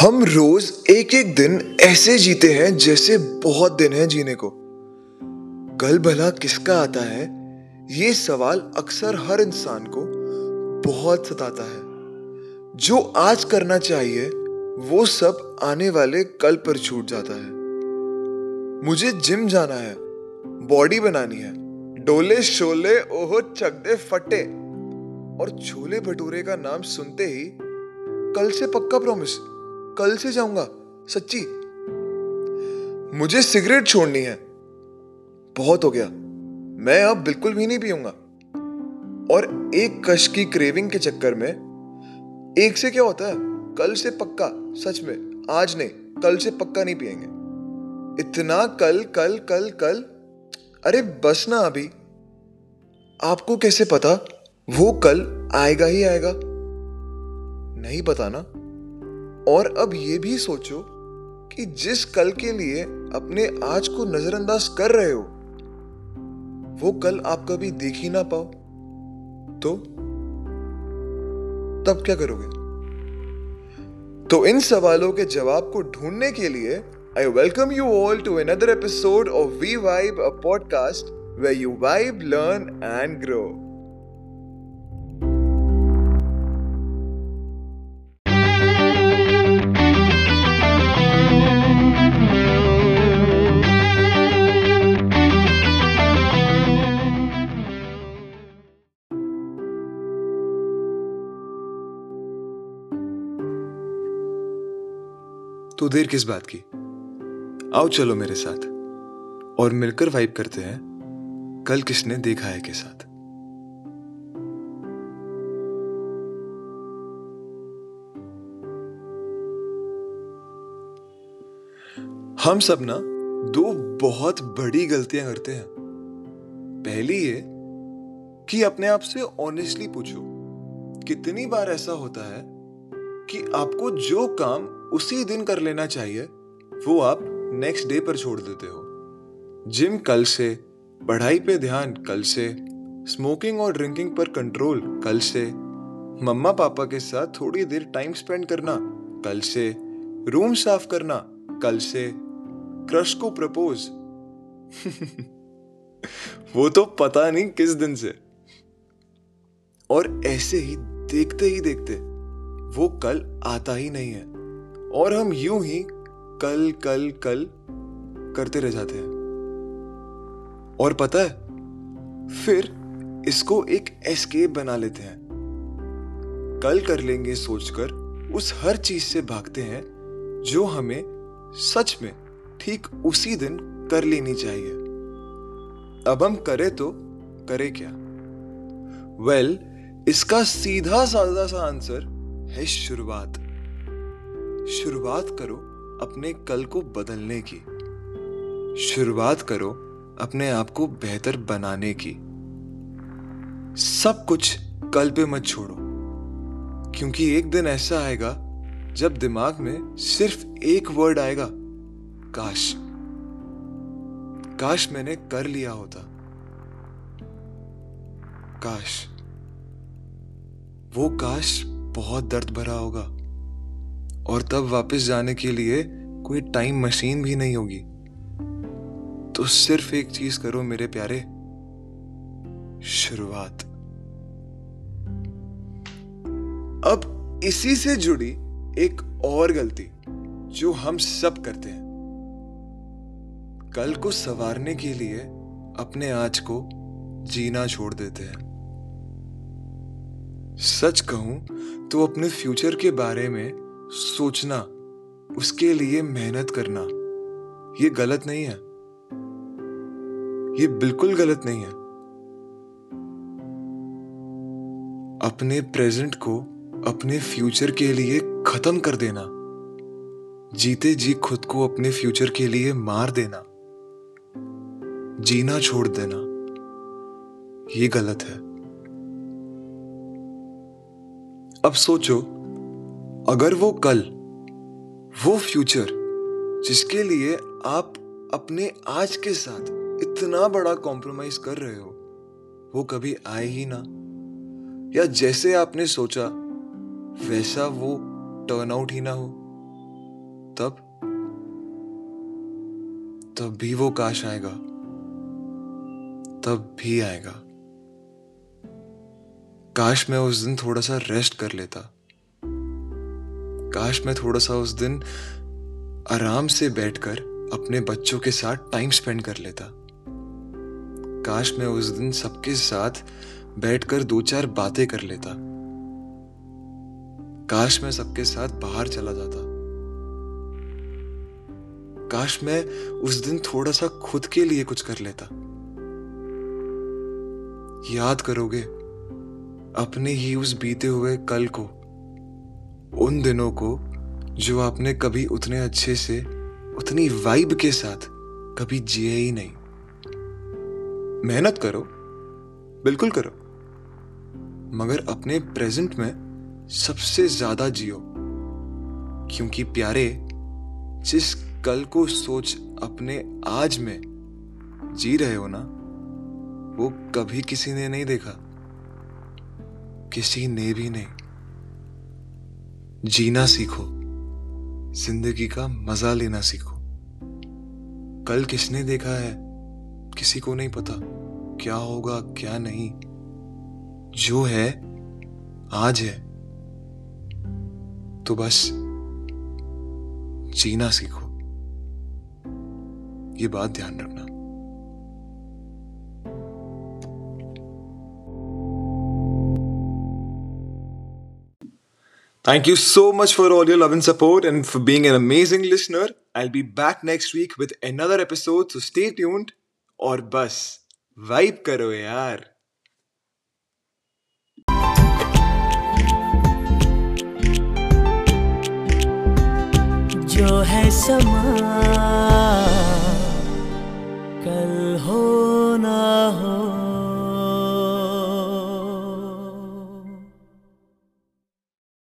हम रोज एक एक दिन ऐसे जीते हैं जैसे बहुत दिन है जीने को। कल भला किसका आता है? ये सवाल अक्सर हर इंसान को बहुत सताता है। जो आज करना चाहिए, वो सब आने वाले कल पर छूट जाता है। मुझे जिम जाना है, बॉडी बनानी है, डोले शोले ओहो चक दे फटे। और छोले भटूरे का नाम सुनते ही कल से पक्का प्रॉमिस कल से जाऊँगा, सच्ची। मुझे सिगरेट छोड़नी है। बहुत हो गया। मैं अब बिल्कुल भी नहीं पीऊँगा। और एक कश की क्रेविंग के चक्कर में, एक से क्या होता है? कल से पक्का, सच में, आज नहीं, कल से पक्का नहीं पिएँगे इतना कल कल कल कल। अरे, बस ना अभी। आपको कैसे पता? वो कल आएगा ही आएगा। नहीं पता ना। और अब ये भी सोचो कि जिस कल के लिए अपने आज को नजरअंदाज कर रहे हो, वो कल आप कभी देख ही ना पाओ। तो तब क्या करोगे? तो इन सवालों के जवाब को ढूँढने के लिए I welcome you all to another episode of we vibe a podcast way you vibe learn and grow तो देर किस बात की? आओ चलो मेरे साथ। और मिलकर वाइब करते हैं, कल किसने देखा है के साथ? हम सब ना दो बहुत बड़ी गलतियाँ करते हैं। पहली ये कि अपने आप से ऑनेस्टली पूछो, कितनी बार ऐसा होता है कि आपको जो काम उसी दिन कर लेना चाहिए, वो आप नेक्स्ट डे पर छोड़ देते हो। जिम कल से, पढ़ाई पे ध्यान कल से स्मोकिंग और ड्रिंकिंग पर कंट्रोल कल से, मम्मा पापा के साथ थोड़ी देर टाइम स्पेंड करना कल से रूम साफ़ करना कल से क्रश को प्रपोज वो तो पता नहीं किस दिन से। और ऐसे ही देखते ही देखते वो कल आता ही नहीं है। और हम यूँ ही कल कल कल करते रह जाते हैं। और पता है फिर इसको एक एस्केप बना लेते हैं। कल कर लेंगे सोचकर उस हर चीज़ से भागते हैं जो हमें सच में ठीक उसी दिन कर लेनी चाहिए। अब हम करें तो करें क्या? वेल well, इसका सीधा साधा सा आंसर है शुरुआत। शुरुआत करो अपने कल को बदलने की। शुरुआत करो अपने आप को बेहतर बनाने की। सब कुछ कल पे मत छोड़ो, क्योंकि एक दिन ऐसा आएगा जब दिमाग में सिर्फ़ एक वर्ड आएगा, काश। काश मैंने कर लिया होता। काश। वो काश बहुत दर्द भरा होगा। और तब वापस जाने के लिए कोई टाइम मशीन भी नहीं होगी। तो सिर्फ़ एक चीज़ करो मेरे प्यारे, शुरुआत। अब इसी से जुड़ी एक और गलती जो हम सब करते हैं। कल को सवारने के लिए अपने आज को जीना छोड़ देते हैं। सच कहूँ तो अपने फ्यूचर के बारे में सोचना, उसके लिए मेहनत करना, ये गलत नहीं है। ये बिल्कुल गलत नहीं है। अपने प्रेजेंट को अपने फ्यूचर के लिए खत्म कर देना। जीते जी खुद को अपने फ्यूचर के लिए मार देना। जीना छोड़ देना। ये गलत है। अब सोचो, अगर वो कल, वो फ्यूचर जिसके लिए आप अपने आज के साथ इतना बड़ा कॉम्प्रोमाइज कर रहे हो, वो कभी आए ही ना। या जैसे आपने सोचा, वैसा वो टर्न आउट ही ना हो। तब तब भी वो काश आएगा। तब भी आएगा। काश मैं उस दिन थोड़ा सा रेस्ट कर लेता। काश मैं थोड़ा सा उस दिन आराम से बैठकर अपने बच्चों के साथ टाइम स्पेंड कर लेता। काश मैं उस दिन सबके साथ बैठकर दो चार बातें कर लेता। काश मैं सबके साथ बाहर चला जाता। काश मैं उस दिन थोड़ा सा खुद के लिए कुछ कर लेता। याद करोगे अपने ही उस बीते हुए कल को, उन दिनों को, जो आपने कभी उतने अच्छे से, उतनी वाइब के साथ कभी जिए ही नहीं। मेहनत करो, बिल्कुल करो, मगर अपने प्रेजेंट में सबसे ज़्यादा जियो, क्योंकि प्यारे, जिस कल को सोच अपने आज में जी रहे हो ना, वो कभी किसी ने नहीं देखा। किसी ने भी नहीं। जीना सीखो। ज़िंदगी का मज़ा लेना सीखो। कल किसने देखा है? किसी को नहीं पता। क्या होगा, क्या नहीं। जो है, आज है। तो बस, जीना सीखो। ये बात ध्यान रखना। Thank you so much for all your love and support and for being an amazing listener. I'll be back next week with another episode, so stay tuned. Or bus, vibe karo यार जो है समा कल हो ना हो